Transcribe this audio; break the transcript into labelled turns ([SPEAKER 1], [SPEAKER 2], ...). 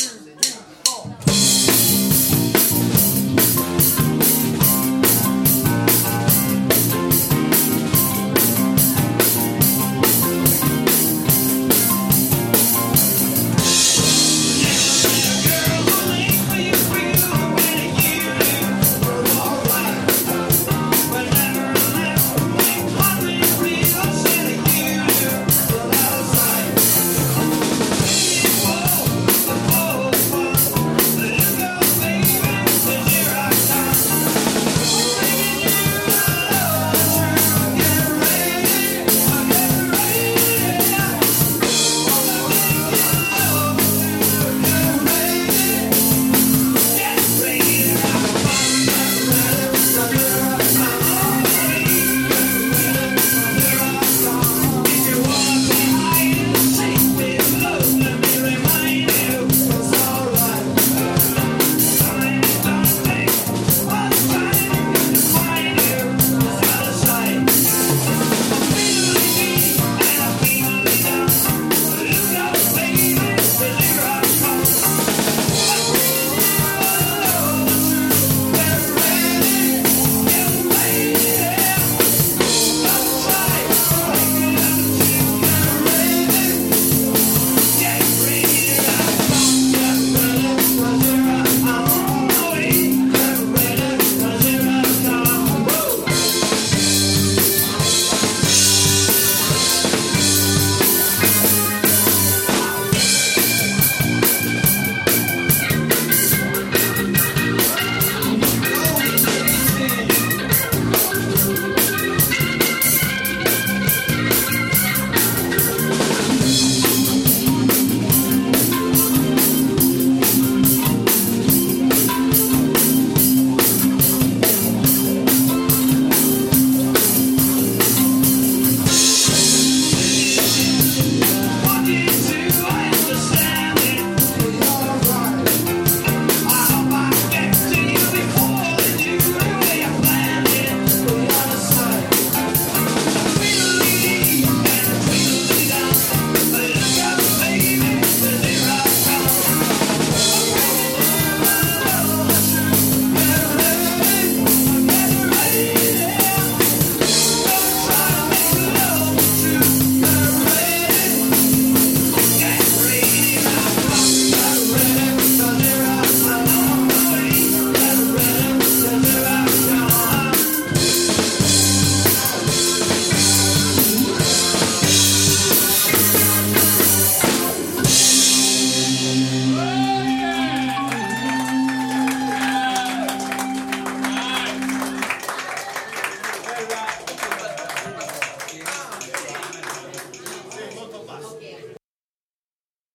[SPEAKER 1] な